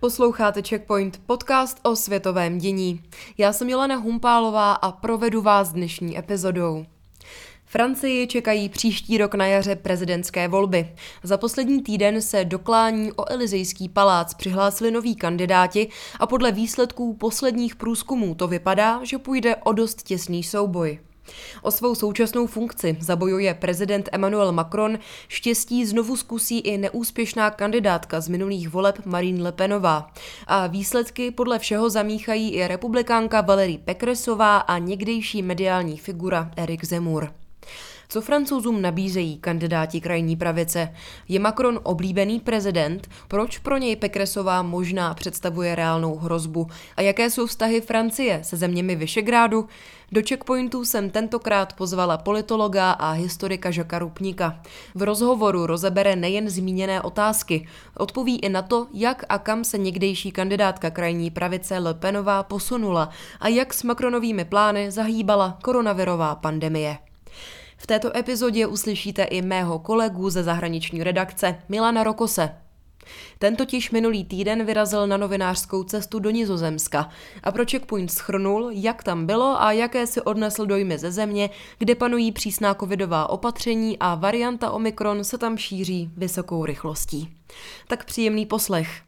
Posloucháte Checkpoint, podcast o světovém dění. Já jsem Jelena Humpálová a provedu vás dnešní epizodou. Francii čekají příští rok na jaře prezidentské volby. Za poslední týden se doklání o Elizejský palác přihlásili noví kandidáti a podle výsledků posledních průzkumů to vypadá, že půjde o dost těsný souboj. O svou současnou funkci zabojuje prezident Emmanuel Macron, štěstí znovu zkusí i neúspěšná kandidátka z minulých voleb Marine Le Penová. A výsledky podle všeho zamíchají i republikánka Valérie Pécressová a někdejší mediální figura Eric Zemmour. Co francouzům nabízejí kandidáti krajní pravice? Je Macron oblíbený prezident? Proč pro něj Pekresová možná představuje reálnou hrozbu? A jaké jsou vztahy Francie se zeměmi Vyšegrádu? Do checkpointu jsem tentokrát pozvala politologa a historika Žaka Rupníka. V rozhovoru rozebere nejen zmíněné otázky, odpoví i na to, jak a kam se někdejší kandidátka krajní pravice Le Penová posunula a jak s Macronovými plány zahýbala koronavirová pandemie. V této epizodě uslyšíte i mého kolegu ze zahraniční redakce Milana Rokose. Ten totiž minulý týden vyrazil na novinářskou cestu do Nizozemska a pro Checkpoint schrnul, jak tam bylo a jaké si odnesl dojmy ze země, kde panují přísná covidová opatření a varianta Omikron se tam šíří vysokou rychlostí. Tak příjemný poslech.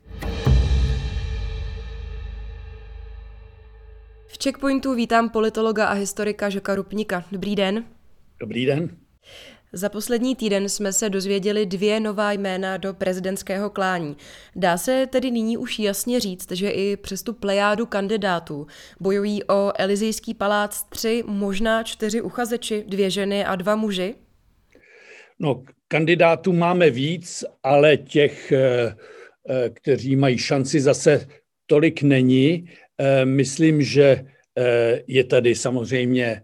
V Checkpointu vítám politologa a historika Žaka Rupníka. Dobrý den. Dobrý den. Za poslední týden jsme se dozvěděli dvě nová jména do prezidentského klání. Dá se tedy nyní už jasně říct, že i přes tu plejádu kandidátů bojují o Elizejský palác tři, možná čtyři uchazeči, dvě ženy a dva muži? No, kandidátů máme víc, ale těch, eh, eh, kteří mají šanci, zase tolik není. Eh, myslím, že je tady samozřejmě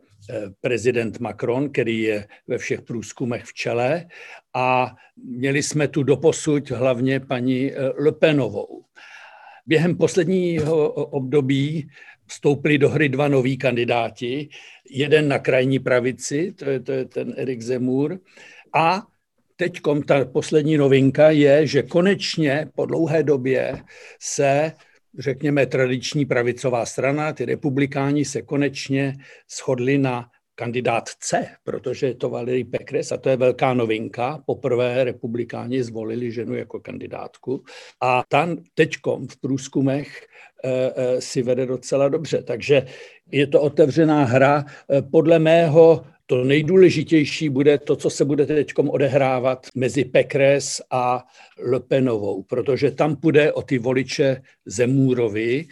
prezident Macron, který je ve všech průzkumech v čele. A měli jsme tu doposud hlavně paní Le Penovou. Během posledního období vstoupili do hry dva noví kandidáti, jeden na krajní pravici, to je, to je ten Erik Zemur, a teď ta poslední novinka je, že konečně po dlouhé době se řekněme, tradiční pravicová strana, ty republikáni se konečně shodli na kandidátce, protože je to Valerie Pekres a to je velká novinka. Poprvé republikáni zvolili ženu jako kandidátku a tam teďkom v průzkumech e, e, si vede docela dobře. Takže je to otevřená hra. E, podle mého to nejdůležitější bude to, co se bude teď odehrávat mezi Pekres a Le Penovou, protože tam půjde o ty voliče Zemůrovi,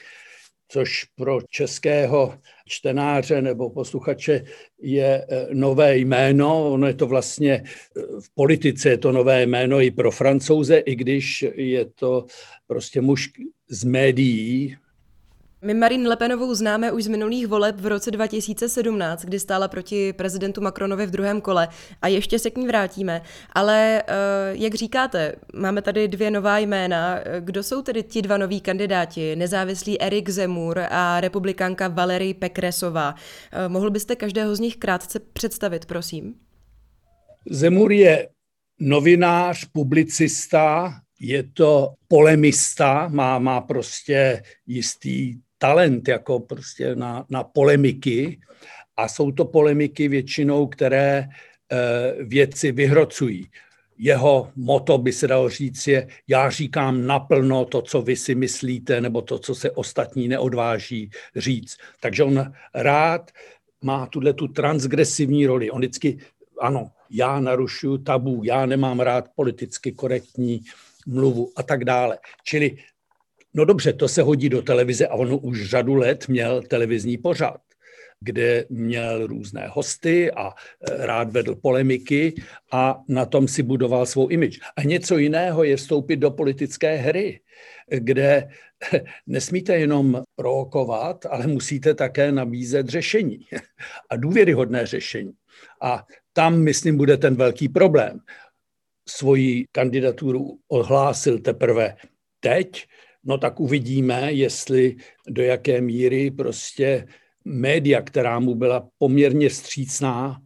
což pro českého čtenáře nebo posluchače je eh, nové jméno. Ono je to vlastně eh, v politice je to nové jméno i pro francouze, i když je to prostě muž z médií, my Marine Le Penovou známe už z minulých voleb v roce 2017, kdy stála proti prezidentu Macronovi v druhém kole a ještě se k ní vrátíme. Ale eh, jak říkáte, máme tady dvě nová jména. Kdo jsou tedy ti dva noví kandidáti? Nezávislý Erik Zemur a republikánka Valerie Pekresová. Eh, mohl byste každého z nich krátce představit, prosím? Zemur je novinář, publicista, je to polemista, má, má prostě jistý talent jako prostě na, na polemiky a jsou to polemiky většinou, které e, věci vyhrocují. Jeho moto by se dalo říct je, já říkám naplno to, co vy si myslíte, nebo to, co se ostatní neodváží říct. Takže on rád má tuhle tu transgresivní roli. On vždycky, ano, já narušuju tabu, já nemám rád politicky korektní mluvu a tak dále. Čili, no dobře, to se hodí do televize a on už řadu let měl televizní pořad kde měl různé hosty a e, rád vedl polemiky a na tom si budoval svou imič. A něco jiného je vstoupit do politické hry, kde nesmíte jenom provokovat, ale musíte také nabízet řešení a důvěryhodné řešení. A tam, myslím, bude ten velký problém. Svoji kandidaturu ohlásil teprve teď, no tak uvidíme, jestli do jaké míry prostě média, která mu byla poměrně střícná,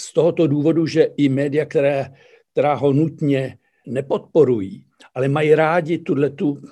z tohoto důvodu, že i média, které, která ho nutně nepodporují, ale mají rádi tuhle tu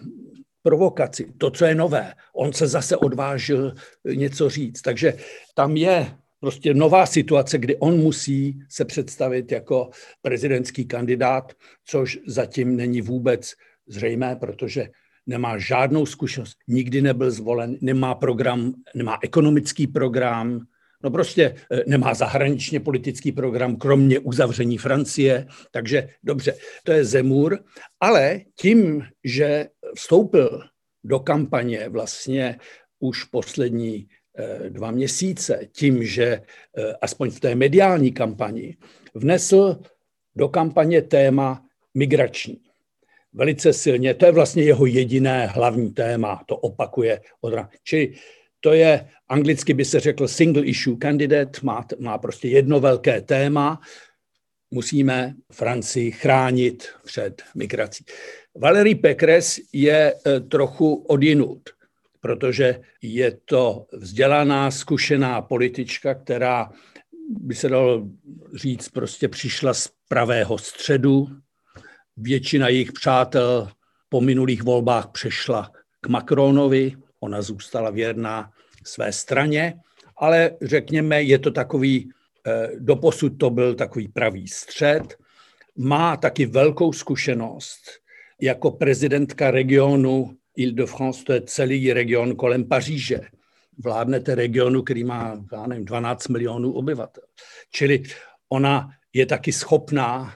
provokaci, to, co je nové. On se zase odvážil něco říct. Takže tam je prostě nová situace, kdy on musí se představit jako prezidentský kandidát, což zatím není vůbec zřejmé, protože nemá žádnou zkušenost, nikdy nebyl zvolen, nemá program, nemá ekonomický program, no prostě eh, nemá zahraničně politický program, kromě uzavření Francie, takže dobře, to je Zemur, ale tím, že vstoupil do kampaně vlastně už poslední eh, dva měsíce, tím, že eh, aspoň v té mediální kampani vnesl do kampaně téma migrační velice silně. To je vlastně jeho jediné hlavní téma, to opakuje od Čili to je, anglicky by se řekl single issue candidate, má, má prostě jedno velké téma, musíme Francii chránit před migrací. Valerie Pécresse je e, trochu odinut, protože je to vzdělaná, zkušená politička, která by se dalo říct, prostě přišla z pravého středu, Většina jejich přátel po minulých volbách přešla k Macronovi, ona zůstala věrná své straně, ale řekněme, je to takový, eh, doposud to byl takový pravý střed. Má taky velkou zkušenost jako prezidentka regionu Ile-de-France, to je celý region kolem Paříže. Vládnete regionu, který má, já nevím, 12 milionů obyvatel. Čili ona je taky schopná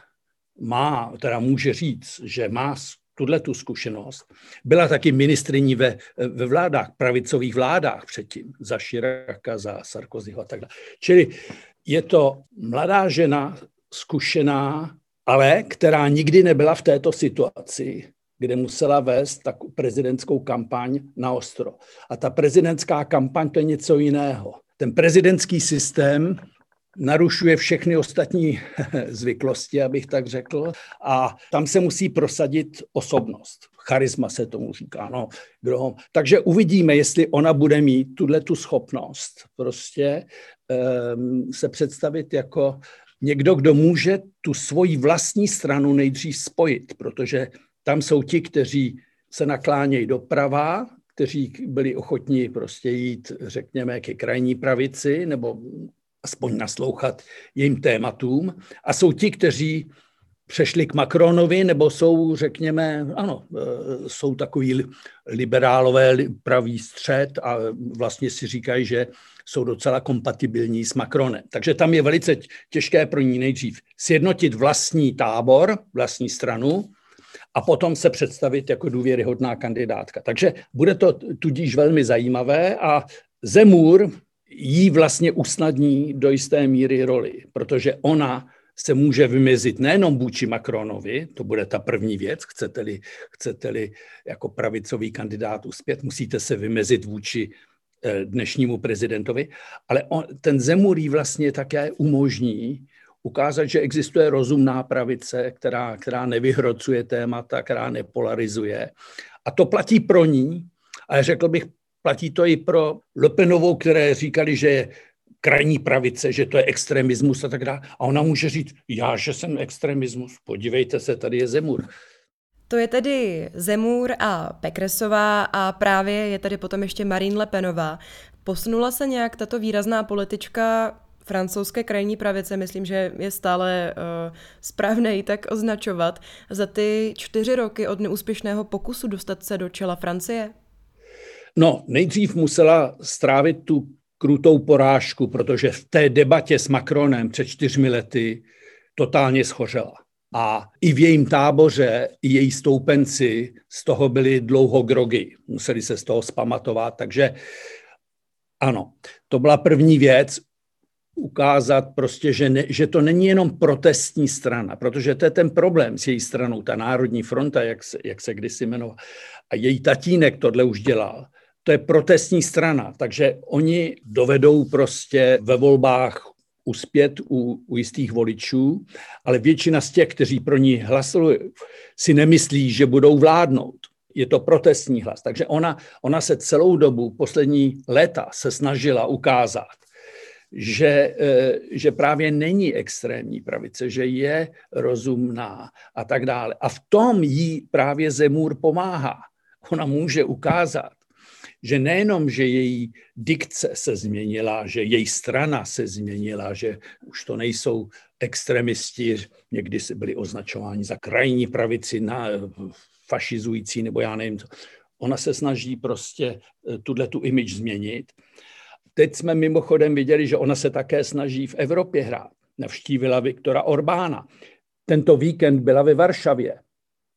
má, teda může říct, že má tuhle tu zkušenost. Byla taky ministriní ve, ve vládách, pravicových vládách předtím, za Širaka, za Sarkozyho a tak dále. Čili je to mladá žena, zkušená, ale která nikdy nebyla v této situaci, kde musela vést tak prezidentskou kampaň na ostro. A ta prezidentská kampaň to je něco jiného. Ten prezidentský systém narušuje všechny ostatní zvyklosti, abych tak řekl, a tam se musí prosadit osobnost. Charisma se tomu říká. No, kdo Takže uvidíme, jestli ona bude mít tuhle tu schopnost prostě um, se představit jako někdo, kdo může tu svoji vlastní stranu nejdřív spojit, protože tam jsou ti, kteří se naklánějí doprava, kteří byli ochotní prostě jít, řekněme, ke krajní pravici nebo aspoň naslouchat jejím tématům. A jsou ti, kteří přešli k Macronovi, nebo jsou, řekněme, ano, e, jsou takový liberálové pravý střed a vlastně si říkají, že jsou docela kompatibilní s Macronem. Takže tam je velice těžké pro ní nejdřív sjednotit vlastní tábor, vlastní stranu a potom se představit jako důvěryhodná kandidátka. Takže bude to tudíž velmi zajímavé a Zemůr jí vlastně usnadní do jisté míry roli, protože ona se může vymezit nejenom vůči Macronovi, to bude ta první věc, chcete-li, chcete-li jako pravicový kandidát uspět, musíte se vymezit vůči eh, dnešnímu prezidentovi, ale on, ten Zemur jí vlastně také umožní ukázat, že existuje rozumná pravice, která, která nevyhrocuje témata, která nepolarizuje. A to platí pro ní, ale řekl bych Platí to i pro Lepenovou, které říkali, že je krajní pravice, že to je extremismus a tak dále. A ona může říct, já, že jsem extremismus, podívejte se, tady je Zemur. To je tedy Zemur a Pekresová a právě je tady potom ještě Marine Lepenová. Posunula se nějak tato výrazná politička francouzské krajní pravice, myslím, že je stále uh, správné ji tak označovat, za ty čtyři roky od neúspěšného pokusu dostat se do čela Francie? No, nejdřív musela strávit tu krutou porážku, protože v té debatě s Macronem před čtyřmi lety totálně schořela. A i v jejím táboře, i její stoupenci z toho byli dlouho grogy. Museli se z toho spamatovat. Takže ano, to byla první věc ukázat prostě, že, ne, že to není jenom protestní strana, protože to je ten problém s její stranou, ta Národní fronta, jak se, jak se kdysi jmenovala. A její tatínek tohle už dělal. To je protestní strana, takže oni dovedou prostě ve volbách uspět u, u jistých voličů, ale většina z těch, kteří pro ní hlasují, si nemyslí, že budou vládnout. Je to protestní hlas. Takže ona, ona se celou dobu, poslední léta, se snažila ukázat, že, eh, že právě není extrémní pravice, že je rozumná a tak dále. A v tom jí právě Zemůr pomáhá. Ona může ukázat, že nejenom, že její dikce se změnila, že její strana se změnila, že už to nejsou extremisti, někdy se byli označováni za krajní pravici, na, fašizující, nebo já nevím. Ona se snaží prostě eh, tuhle tu image změnit Teď jsme mimochodem viděli, že ona se také snaží v Evropě hrát. Navštívila Viktora Orbána. Tento víkend byla ve Varšavě.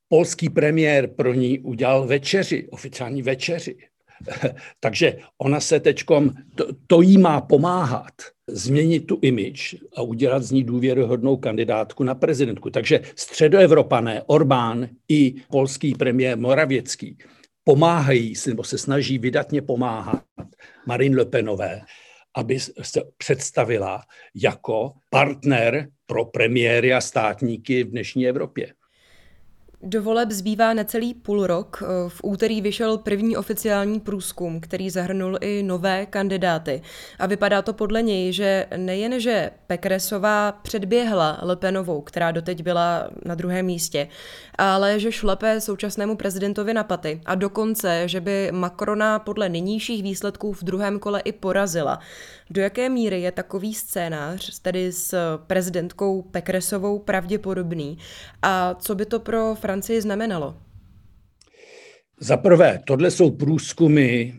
Polský premiér pro ní udělal večeři, oficiální večeři. Takže ona se teďkom, to, to jí má pomáhat změnit tu image a udělat z ní důvěryhodnou kandidátku na prezidentku. Takže středoevropané, Orbán i polský premiér Moravěcký pomáhají nebo se snaží vydatně pomáhat Marine Le Penové, aby se představila jako partner pro premiéry a státníky v dnešní Evropě. Do voleb zbývá necelý půl rok. V úterý vyšel první oficiální průzkum, který zahrnul i nové kandidáty. A vypadá to podle něj, že nejen, že Pekresová předběhla Lepenovou, která doteď byla na druhém místě, ale že šlepe současnému prezidentovi na paty. A dokonce, že by Macrona podle nynějších výsledků v druhém kole i porazila. Do jaké míry je takový scénář, tedy s prezidentkou Pekresovou, pravděpodobný? A co by to pro Francii znamenalo? Za prvé, tohle jsou průzkumy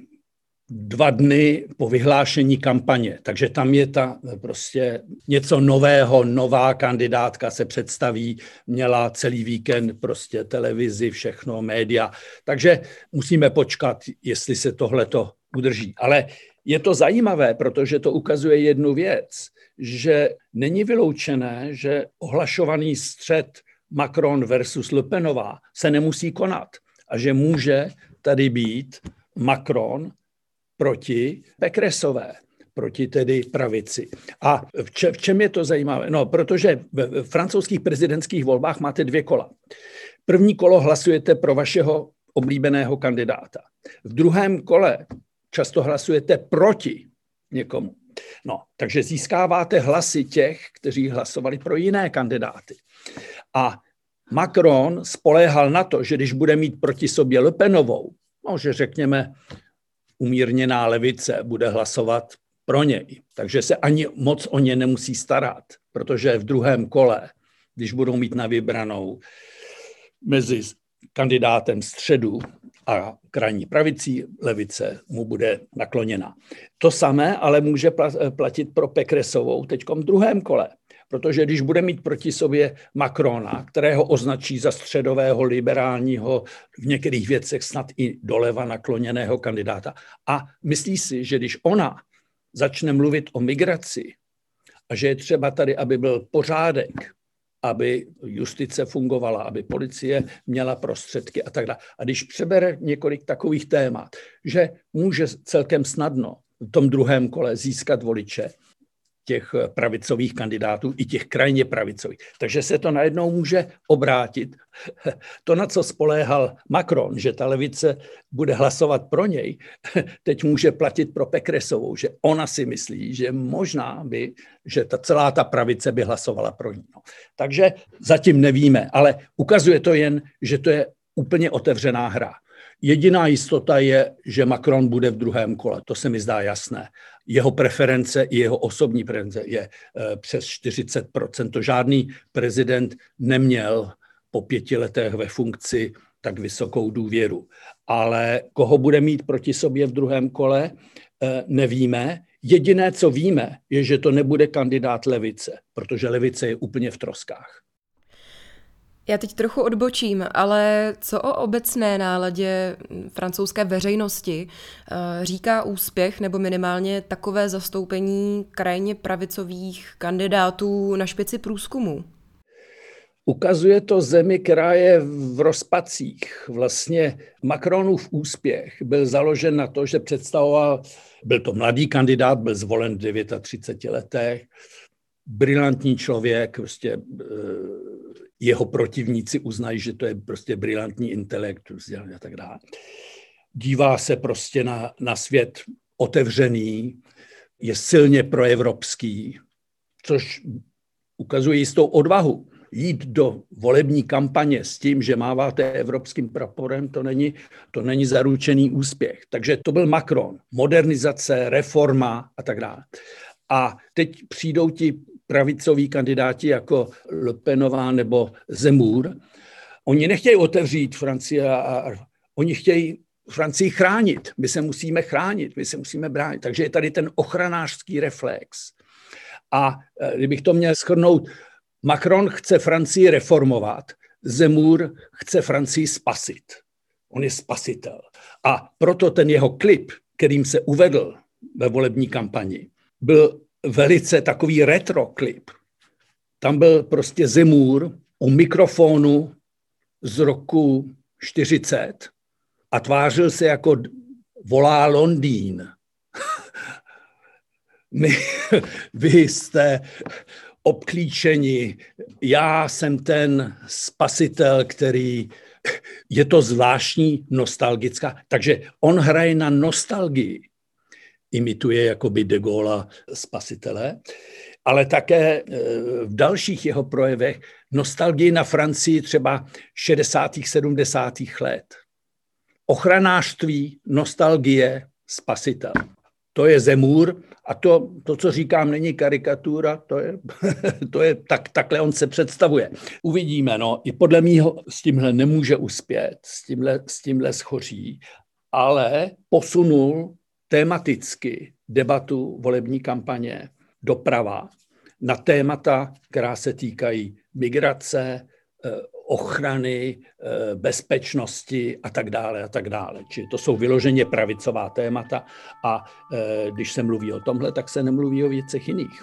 dva dny po vyhlášení kampaně, takže tam je ta prostě něco nového, nová kandidátka se představí, měla celý víkend prostě televizi, všechno, média, takže musíme počkat, jestli se tohleto udrží. Ale je to zajímavé, protože to ukazuje jednu věc, že není vyloučené, že ohlašovaný střed Macron versus Le Penová se nemusí konat a že může tady být Macron proti Pekresové, proti tedy pravici. A v, če, v čem je to zajímavé? No, protože v francouzských prezidentských volbách máte dvě kola. První kolo hlasujete pro vašeho oblíbeného kandidáta. V druhém kole často hlasujete proti někomu. No, takže získáváte hlasy těch, kteří hlasovali pro jiné kandidáty. A Macron spoléhal na to, že když bude mít proti sobě Le Penovou, no, že řekněme umírněná levice bude hlasovat pro něj. Takže se ani moc o ně nemusí starat, protože v druhém kole, když budou mít na vybranou mezi kandidátem středu a krajní pravicí levice mu bude nakloněna. To samé ale může platit pro Pekresovou teď v druhém kole, protože když bude mít proti sobě Macrona, kterého označí za středového liberálního, v některých věcech snad i doleva nakloněného kandidáta, a myslí si, že když ona začne mluvit o migraci a že je třeba tady, aby byl pořádek, aby justice fungovala, aby policie měla prostředky a tak dále. A když přebere několik takových témat, že může celkem snadno v tom druhém kole získat voliče, těch pravicových kandidátů i těch krajně pravicových. Takže se to najednou může obrátit. To, na co spoléhal Macron, že ta levice bude hlasovat pro něj, teď může platit pro Pekresovou, že ona si myslí, že možná by, že ta celá ta pravice by hlasovala pro ní. No. Takže zatím nevíme, ale ukazuje to jen, že to je úplně otevřená hra. Jediná jistota je, že Macron bude v druhém kole. To se mi zdá jasné. Jeho preference i jeho osobní preference je eh, přes 40 To žádný prezident neměl po pěti letech ve funkci tak vysokou důvěru. Ale koho bude mít proti sobě v druhém kole, eh, nevíme. Jediné, co víme, je, že to nebude kandidát levice, protože levice je úplně v troskách. Já teď trochu odbočím, ale co o obecné náladě francouzské veřejnosti eh, říká úspěch nebo minimálně takové zastoupení krajně pravicových kandidátů na špici průzkumu? Ukazuje to zemi, která je v rozpacích. Vlastně Macronův úspěch byl založen na to, že představoval, byl to mladý kandidát, byl zvolen v 39 letech, brilantní člověk, prostě eh, jeho protivníci uznají, že to je prostě brilantní intelekt a tak dále. Dívá se prostě na, na svět otevřený, je silně proevropský, což ukazuje jistou odvahu. Jít do volební kampaně s tím, že máváte evropským praporem, to není, to není zaručený úspěch. Takže to byl Macron. Modernizace, reforma a tak dále. A teď přijdou ti pravicoví kandidáti jako Le Penová nebo Zemůr, oni nechtějí otevřít Francii a, oni chtějí Francii chránit. My se musíme chránit, my se musíme bránit. Takže je tady ten ochranářský reflex. A e, kdybych to měl schrnout, Macron chce Francii reformovat, Zemůr chce Francii spasit. On je spasitel. A proto ten jeho klip, kterým se uvedl ve volební kampani, byl velice takový retro klip. Tam byl prostě Zemůr u mikrofonu z roku 40 a tvářil se jako volá Londýn. My, vy jste obklíčeni, já jsem ten spasitel, který je to zvláštní nostalgická. Takže on hraje na nostalgii imituje jakoby de Gaulle spasitele, ale také e, v dalších jeho projevech nostalgii na Francii třeba 60. 70. let. Ochranářství, nostalgie, spasitel. To je Zemůr a to, to co říkám, není karikatura, to je, to je tak, takhle on se představuje. Uvidíme, no, i podle mýho s tímhle nemůže uspět, s tímhle, s tímhle schoří, ale posunul tematicky debatu volební kampaně doprava na témata, která se týkají migrace, eh, ochrany, eh, bezpečnosti a tak dále a tak dále. Čili to jsou vyloženě pravicová témata a eh, když se mluví o tomhle, tak se nemluví o věcech jiných.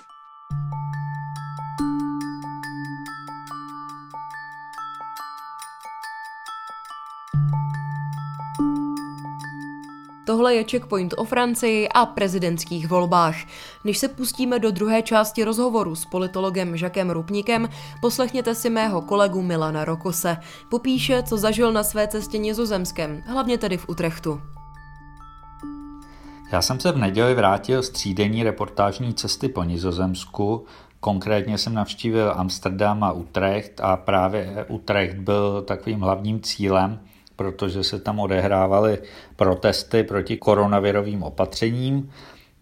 Tohle je checkpoint o Francii a prezidentských volbách. Než se pustíme do druhé části rozhovoru s politologem Žakem Rupníkem, poslechněte si mého kolegu Milana Rokose. Popíše, co zažil na své cestě nizozemskem, hlavně tedy v Utrechtu. Já jsem se v neděli vrátil z třídenní reportážní cesty po Nizozemsku. Konkrétně jsem navštívil Amsterdam a Utrecht a právě Utrecht byl takovým hlavním cílem – protože se tam odehrávaly protesty proti koronavirovým opatřením.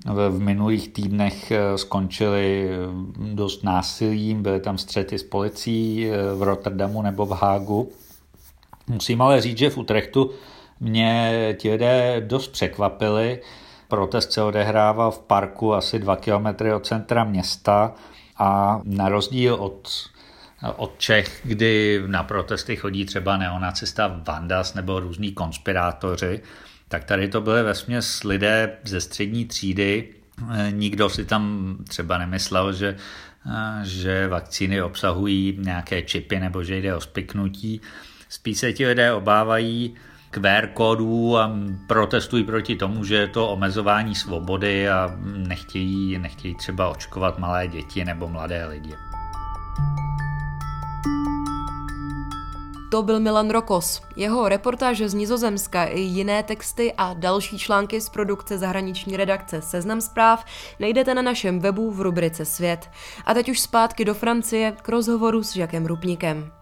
V minulých týdnech eh, skončily eh, dost násilím, byly tam střety s policií eh, v Rotterdamu nebo v Hágu. Musím ale říct, že v Utrechtu mě ti lidé dost překvapili. Protest se odehrával v parku asi dva kilometry od centra města a na rozdíl od od Čech, kdy na protesty chodí třeba neonacista Vandas nebo různí konspirátoři, tak tady to byly vesměs lidé ze střední třídy. Nikdo si tam třeba nemyslel, že, že vakcíny obsahují nějaké čipy nebo že jde o spiknutí. Spíš se ti lidé obávají QR kódů a protestují proti tomu, že je to omezování svobody a nechtějí, nechtějí třeba očkovat malé děti nebo mladé lidi. To byl Milan Rokos. Jeho reportáže z Nizozemska i jiné texty a další články z produkce zahraniční redakce Seznam zpráv najdete na našem webu v rubrice Svět. A teď už zpátky do Francie k rozhovoru s Žakem Rupníkem.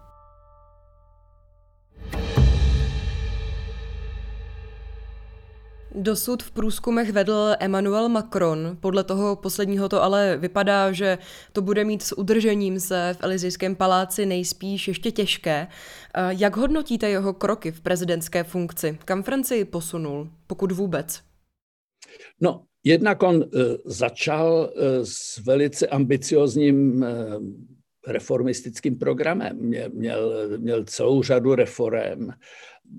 Dosud v průzkumech vedl Emmanuel Macron. Podle toho posledního to ale vypadá, že to bude mít s udržením se v Elizejském paláci nejspíš ještě těžké. Jak hodnotíte jeho kroky v prezidentské funkci? Kam Francii posunul, pokud vůbec? No, jednak on uh, začal uh, s velice ambiciozním uh, reformistickým programem. Měl, měl, měl celou řadu reform,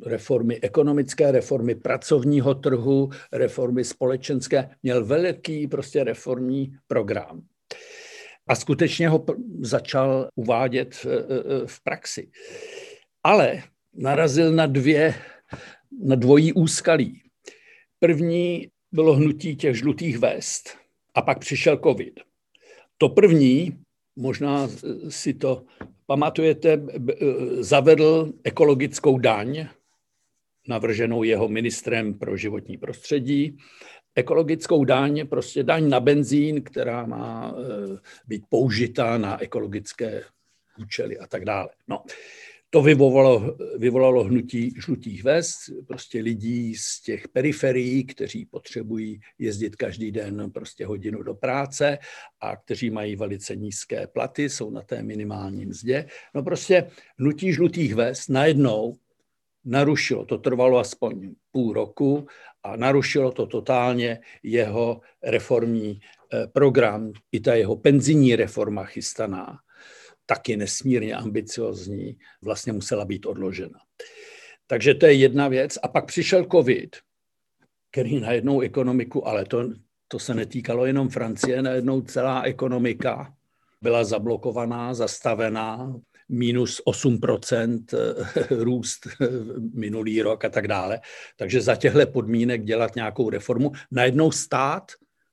reformy ekonomické, reformy pracovního trhu, reformy společenské. Měl velký prostě reformní program. A skutečně ho začal uvádět v, v praxi. Ale narazil na dvě, na dvojí úskalí. První bylo hnutí těch žlutých vest a pak přišel covid. To první, možná si to pamatujete, zavedl ekologickou daň, navrženou jeho ministrem pro životní prostředí. Ekologickou daň, prostě daň na benzín, která má eh, být použita na ekologické účely a tak dále. No. To vyvolalo, vyvolalo hnutí žlutých vest, prostě lidí z těch periferií, kteří potřebují jezdit každý den prostě hodinu do práce a kteří mají velice nízké platy, jsou na té minimální mzdě. No prostě hnutí žlutých vest najednou narušilo, to trvalo aspoň půl roku a narušilo to totálně jeho reformní eh, program, i ta jeho penzijní reforma chystaná taky nesmírně ambiciozní, vlastně musela být odložena. Takže to je jedna věc. A pak přišel covid, který najednou ekonomiku, ale to, to se netýkalo jenom Francie, najednou celá ekonomika byla zablokovaná, zastavená, minus 8% růst minulý rok a tak dále. Takže za těchto podmínek dělat nějakou reformu. Najednou stát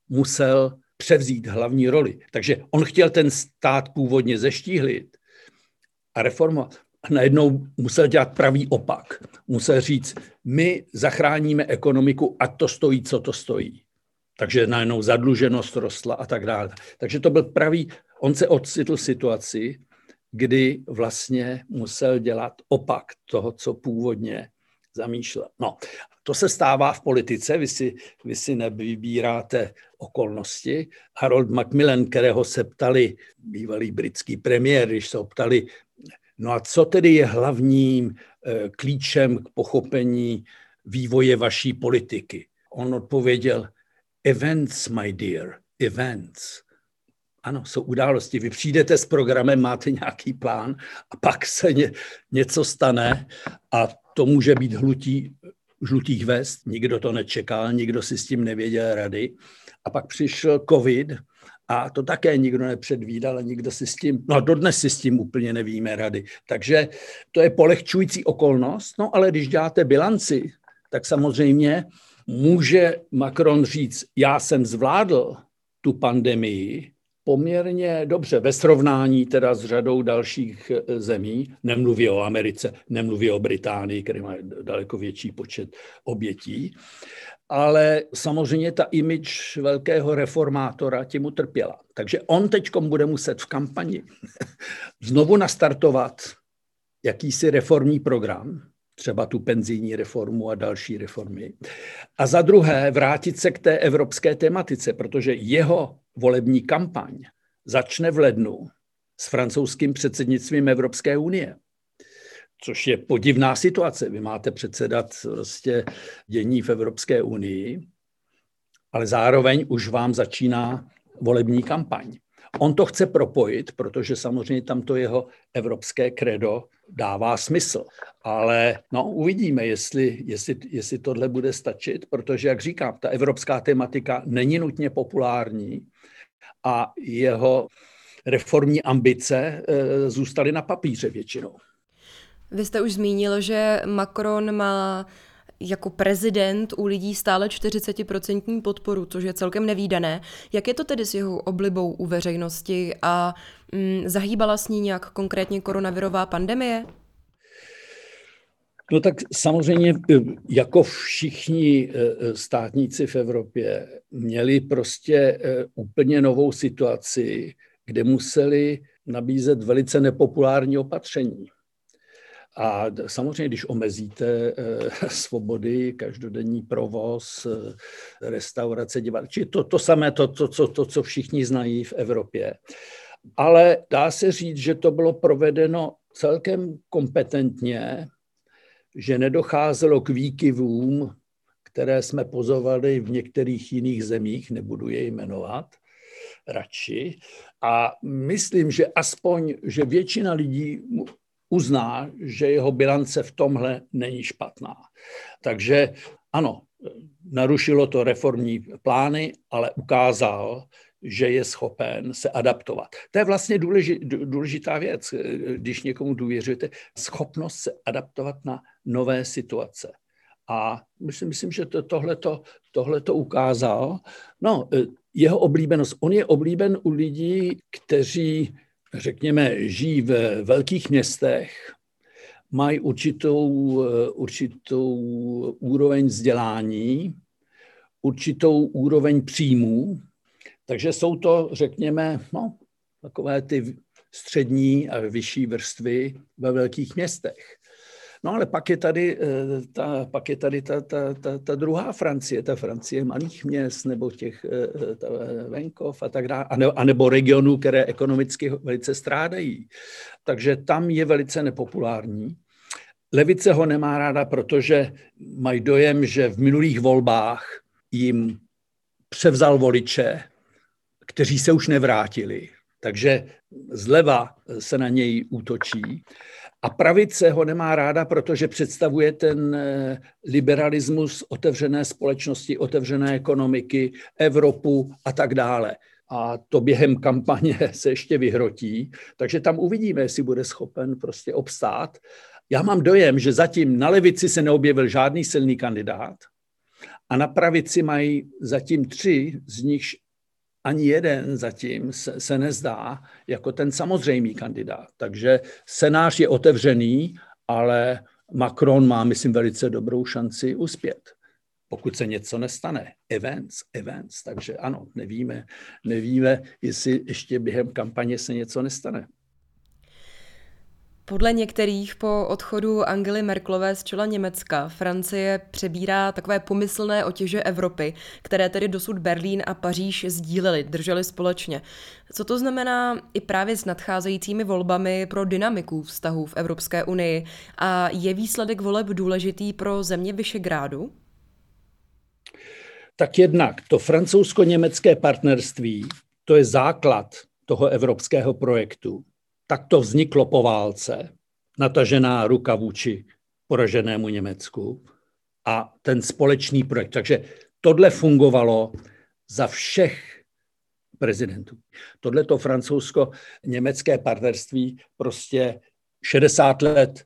musel převzít hlavní roli. Takže on chtěl ten stát původně zeštíhlit a reformovat. A najednou musel dělat pravý opak. Musel říct, my zachráníme ekonomiku a to stojí, co to stojí. Takže najednou zadluženost rostla a tak dále. Takže to byl pravý, on se ocitl situaci, kdy vlastně musel dělat opak toho, co původně zamýšlel. No, to se stává v politice, vy si, vy si nevybíráte okolnosti. Harold Macmillan, kterého se ptali bývalý britský premiér, když se ho ptali, no a co tedy je hlavním eh, klíčem k pochopení vývoje vaší politiky? On odpověděl, events, my dear, events. Ano, jsou události. Vy přijdete s programem, máte nějaký plán a pak se ně, něco stane a to může být hlutí žlutých vest, nikdo to nečekal, nikdo si s tím nevěděl rady. A pak přišel covid a to také nikdo nepředvídal a nikdo si s tím, no dodnes si s tím úplně nevíme rady. Takže to je polehčující okolnost, no ale když děláte bilanci, tak samozřejmě může Macron říct, já jsem zvládl tu pandemii, poměrně dobře ve srovnání teda s řadou dalších eh, zemí. Nemluví o Americe, nemluví o Británii, který má daleko větší počet obětí. Ale samozřejmě ta image velkého reformátora tím utrpěla. Takže on teď bude muset v kampani znovu nastartovat jakýsi reformní program, třeba tu penzijní reformu a další reformy. A za druhé vrátit se k té evropské tematice, protože jeho volební kampaň začne v lednu s francouzským předsednictvím Evropské unie. Což je podivná situace. Vy máte předsedat prostě dění v Evropské unii, ale zároveň už vám začíná volební kampaň. On to chce propojit, protože samozřejmě tam to jeho evropské kredo dává smysl. Ale no, uvidíme, jestli, jestli, jestli tohle bude stačit, protože, jak říkám, ta evropská tematika není nutně populární a jeho reformní ambice eh, zůstaly na papíře většinou. Vy jste už zmínil, že Macron má jako prezident u lidí stále 40% podporu, což je celkem nevýdané. Jak je to tedy s jeho oblibou u veřejnosti a mm, zahýbala s ní nějak konkrétně koronavirová pandemie? No tak samozřejmě jako všichni e, e, státníci v Evropě měli prostě úplně novou situaci, kde museli nabízet velice nepopulární opatření. A samozřejmě, když omezíte svobody, každodenní provoz, restaurace, divadla, či to, to samé, to, to, to, to, co všichni znají v Evropě. Ale dá se říct, že to bylo provedeno celkem kompetentně, že nedocházelo k výkyvům, které jsme pozovali v některých jiných zemích, nebudu je jmenovat, radši. A myslím, že aspoň, že většina lidí uzná, že jeho bilance v tomhle není špatná. Takže ano, narušilo to reformní plány, ale ukázal, že je schopen se adaptovat. To je vlastně důležitá věc, když někomu důvěřujete, schopnost se adaptovat na nové situace. A myslím, myslím že to, tohleto, tohleto ukázal. No, jeho oblíbenost. On je oblíben u lidí, kteří, řekněme, žijí v velkých městech, mají určitou, určitou úroveň vzdělání, určitou úroveň příjmů, takže jsou to, řekněme, no, takové ty střední a vyšší vrstvy ve velkých městech. No ale pak je tady, eh, ta, pak je tady ta, ta, ta, ta druhá Francie, ta Francie malých měst nebo těch eh, eh, ta venkov a tak dále, a nebo regionů, které ekonomicky velice strádají. Takže tam je velice nepopulární. Levice ho nemá ráda, protože mají dojem, že v minulých volbách jim převzal voliče, kteří se už nevrátili. Takže zleva se na něj útočí. A pravice ho nemá ráda, protože představuje ten eh, liberalismus otevřené společnosti, otevřené ekonomiky, Evropu a tak dále. A to během kampaně se ještě vyhrotí, takže tam uvidíme, jestli bude schopen prostě obstát. Já mám dojem, že zatím na levici se neobjevil žádný silný kandidát a na pravici mají zatím tři, z nichž ani jeden zatím se, se nezdá jako ten samozřejmý kandidát. Takže scénář je otevřený, ale Macron má, myslím, velice dobrou šanci uspět, pokud se něco nestane. Events, events. Takže ano, nevíme, nevíme, jestli ještě během kampaně se něco nestane. Podle některých po odchodu Angely Merklové z čela Německa Francie přebírá takové pomyslné otěže Evropy, které tedy dosud Berlín a Paříž sdíleli, drželi společně. Co to znamená i právě s nadcházejícími volbami pro dynamiku vztahů v Evropské unii a je výsledek voleb důležitý pro země Vyšegrádu? Tak jednak to francouzsko-německé partnerství, to je základ toho evropského projektu tak to vzniklo po válce, natažená ruka vůči poraženému Německu a ten společný projekt. Takže tohle fungovalo za všech prezidentů. Tohle to francouzsko-německé partnerství prostě 60 let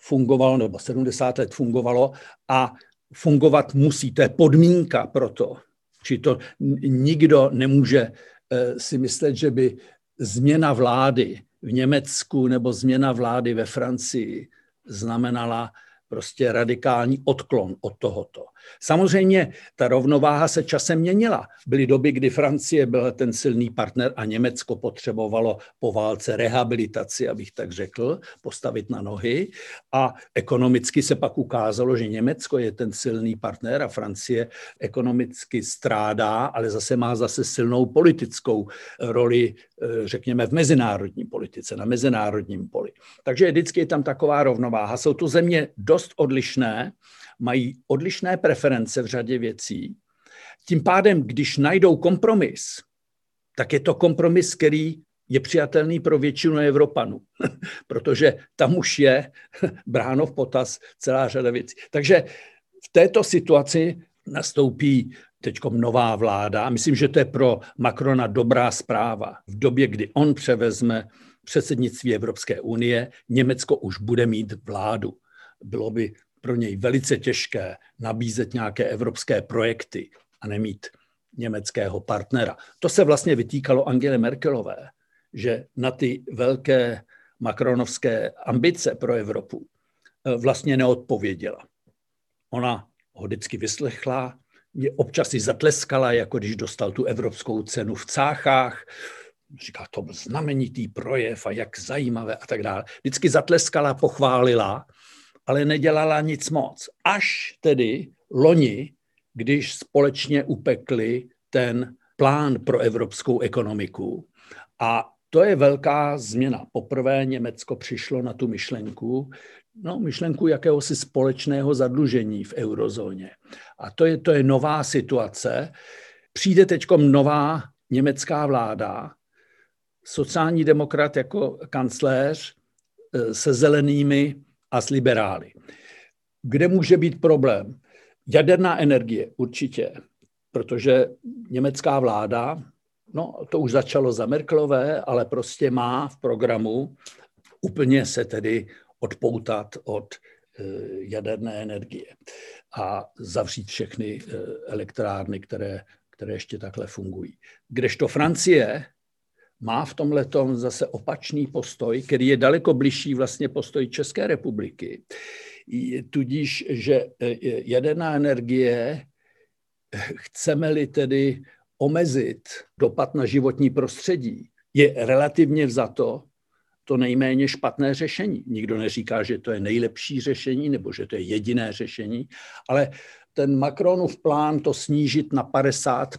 fungovalo, nebo 70 let fungovalo a fungovat musí. To je podmínka pro to. Či to nikdo nemůže eh, si myslet, že by změna vlády v Německu nebo změna vlády ve Francii znamenala prostě radikální odklon od tohoto. Samozřejmě ta rovnováha se časem měnila. Byly doby, kdy Francie byl ten silný partner a Německo potřebovalo po válce rehabilitaci, abych tak řekl, postavit na nohy. A ekonomicky se pak ukázalo, že Německo je ten silný partner a Francie ekonomicky strádá, ale zase má zase silnou politickou roli, eh, řekněme, v mezinárodní politice, na mezinárodním poli. Takže vždycky je tam taková rovnováha. Jsou to země dost odlišné, mají odlišné preference v řadě věcí. Tím pádem, když najdou kompromis, tak je to kompromis, který je přijatelný pro většinu Evropanů, protože tam už je bráno v potaz celá řada věcí. Takže v této situaci nastoupí teď nová vláda myslím, že to je pro Macrona dobrá zpráva. V době, kdy on převezme předsednictví Evropské unie, Německo už bude mít vládu. Bylo by pro něj velice těžké nabízet nějaké evropské projekty a nemít německého partnera. To se vlastně vytýkalo Angele Merkelové, že na ty velké makronovské ambice pro Evropu eh, vlastně neodpověděla. Ona ho vždycky vyslechla, mě občas i zatleskala, jako když dostal tu evropskou cenu v Cáchách, říká, to byl znamenitý projev a jak zajímavé a tak dále. Vždycky zatleskala, pochválila, ale nedělala nic moc. Až tedy loni, když společně upekli ten plán pro evropskou ekonomiku. A to je velká změna. Poprvé Německo přišlo na tu myšlenku, no, myšlenku jakéhosi společného zadlužení v eurozóně. A to je, to je nová situace. Přijde teď nová německá vláda, sociální demokrat jako kancléř eh, se zelenými a s liberály. Kde může být problém? Jaderná energie určitě, protože německá vláda, no to už začalo za Merklové, ale prostě má v programu úplně se tedy odpoutat od eh, jaderné energie a zavřít všechny eh, elektrárny, které, které ještě takhle fungují. Kdežto Francie má v tomhle zase opačný postoj, který je daleko bližší vlastně postoj České republiky. Tudíž, že eh, jaderná energie, chceme-li tedy omezit dopad na životní prostředí, je relativně vzato to nejméně špatné řešení. Nikdo neříká, že to je nejlepší řešení nebo že to je jediné řešení, ale ten Macronův plán to snížit na 50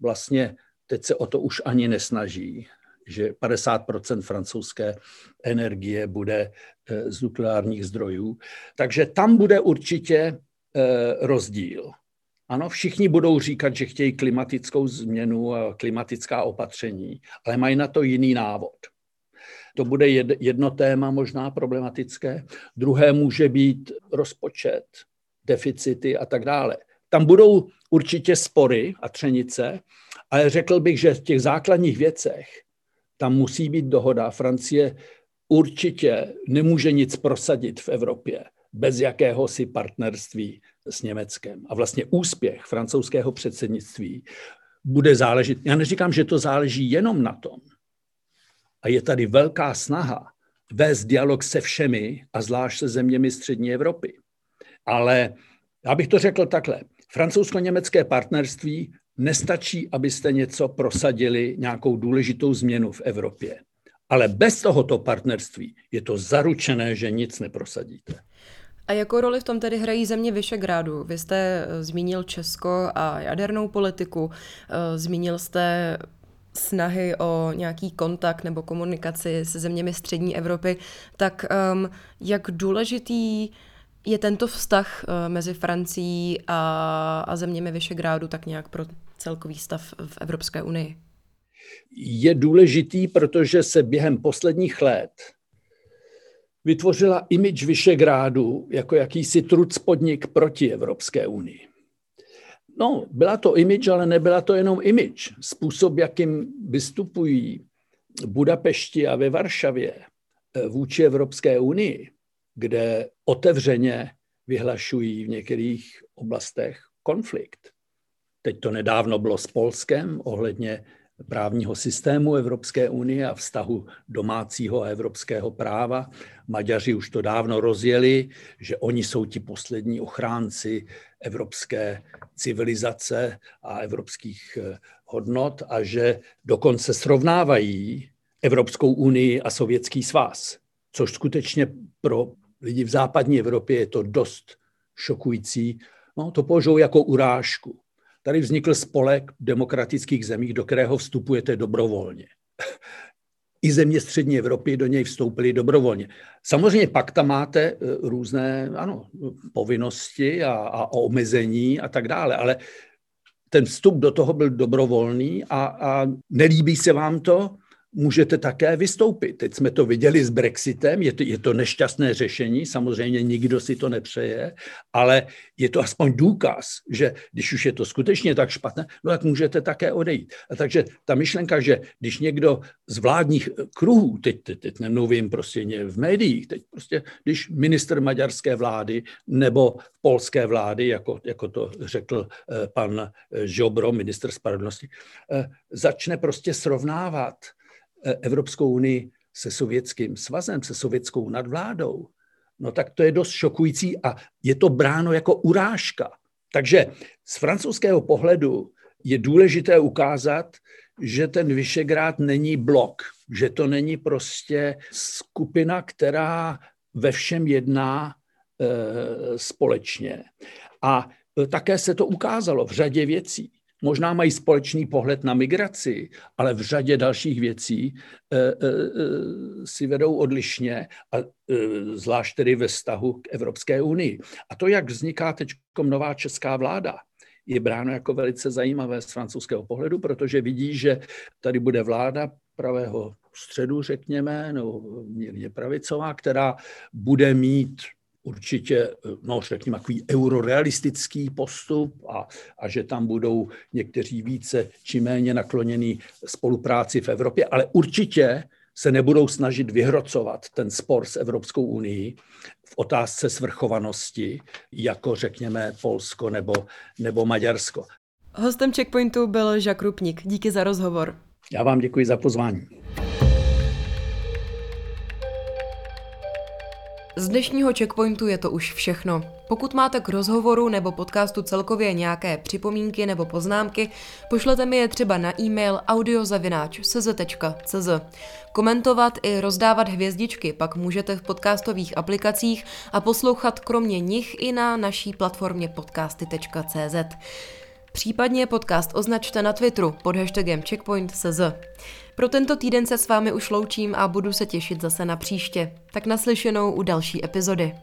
vlastně teď se o to už ani nesnaží, že 50% francouzské energie bude eh, z nukleárních zdrojů. Takže tam bude určitě eh, rozdíl. Ano, všichni budou říkat, že chtějí klimatickou změnu a klimatická opatření, ale mají na to jiný návod. To bude jedno téma možná problematické. Druhé může být rozpočet, deficity a tak dále. Tam budou určitě spory a třenice, ale řekl bych, že v těch základních věcech tam musí být dohoda. Francie určitě nemůže nic prosadit v Evropě bez jakéhosi partnerství s Německem. A vlastně úspěch francouzského předsednictví bude záležet. Já neříkám, že to záleží jenom na tom, a je tady velká snaha vést dialog se všemi a zvlášť se zeměmi střední Evropy. Ale já bych to řekl takhle. Francouzsko-německé partnerství nestačí, abyste něco prosadili, nějakou důležitou změnu v Evropě. Ale bez tohoto partnerství je to zaručené, že nic neprosadíte. A jakou roli v tom tedy hrají země Vyšegrádu? Vy jste eh, zmínil Česko a jadernou politiku, eh, zmínil jste snahy o nějaký kontakt nebo komunikaci se zeměmi střední Evropy, tak um, jak důležitý je tento vztah uh, mezi Francií a, a zeměmi Vyšegrádu tak nějak pro celkový stav v Evropské unii? Je důležitý, protože se během posledních let vytvořila image Vyšegrádu jako jakýsi trucpodnik proti Evropské unii. No, byla to image, ale nebyla to jenom image. Způsob, jakým vystupují Budapešti a ve Varšavě eh, vůči Evropské unii, kde otevřeně vyhlašují v některých oblastech konflikt. Teď to nedávno bylo s Polskem ohledně právního systému Evropské unie a vztahu domácího a evropského práva. Maďaři už to dávno rozjeli, že oni jsou ti poslední ochránci evropské civilizace a evropských eh, hodnot a že dokonce srovnávají Evropskou unii a Sovětský svaz, což skutečně pro lidi v západní Evropě je to dost šokující. No, to považují jako urážku. Tady vznikl spolek demokratických zemí, do kterého vstupujete dobrovolně. I země střední Evropy do něj vstoupily dobrovolně. Samozřejmě pak tam máte e, různé ano, povinnosti a, a omezení a tak dále, ale ten vstup do toho byl dobrovolný a, a nelíbí se vám to, můžete také vystoupit. Teď jsme to viděli s Brexitem, je to, je to nešťastné řešení, samozřejmě nikdo si to nepřeje, ale je to aspoň důkaz, že když už je to skutečně tak špatné, no tak můžete také odejít. A takže ta myšlenka, že když někdo z vládních kruhů, teď, teď, teď nemluvím prostě v médiích, teď prostě, když minister maďarské vlády nebo polské vlády, jako, jako to řekl eh, pan Žobro, minister spravedlnosti, eh, začne prostě srovnávat Evropskou unii se sovětským svazem, se sovětskou nadvládou, no tak to je dost šokující a je to bráno jako urážka. Takže z francouzského pohledu je důležité ukázat, že ten Vyšegrád není blok, že to není prostě skupina, která ve všem jedná e, společně. A také se to ukázalo v řadě věcí. Možná mají společný pohled na migraci, ale v řadě dalších věcí e, e, si vedou odlišně, a zvlášť tedy ve vztahu k Evropské unii. A to, jak vzniká teď nová česká vláda, je bráno jako velice zajímavé z francouzského pohledu, protože vidí, že tady bude vláda pravého středu, řekněme, nebo mírně pravicová, která bude mít určitě, no řekněme, takový eurorealistický postup a, a že tam budou někteří více či méně naklonění spolupráci v Evropě, ale určitě se nebudou snažit vyhrocovat ten spor s Evropskou unii v otázce svrchovanosti, jako řekněme Polsko nebo, nebo Maďarsko. Hostem Checkpointu byl Žak Rupnik. Díky za rozhovor. Já vám děkuji za pozvání. Z dnešního checkpointu je to už všechno. Pokud máte k rozhovoru nebo podcastu celkově nějaké připomínky nebo poznámky, pošlete mi je třeba na e-mail audiozavináč.cz.cz. Komentovat i rozdávat hvězdičky pak můžete v podcastových aplikacích a poslouchat kromě nich i na naší platformě podcasty.cz. Případně podcast označte na Twitteru pod hashtagem checkpoint.cz. Pro tento týden se s vámi už loučím a budu se těšit zase na příště. Tak naslyšenou u další epizody.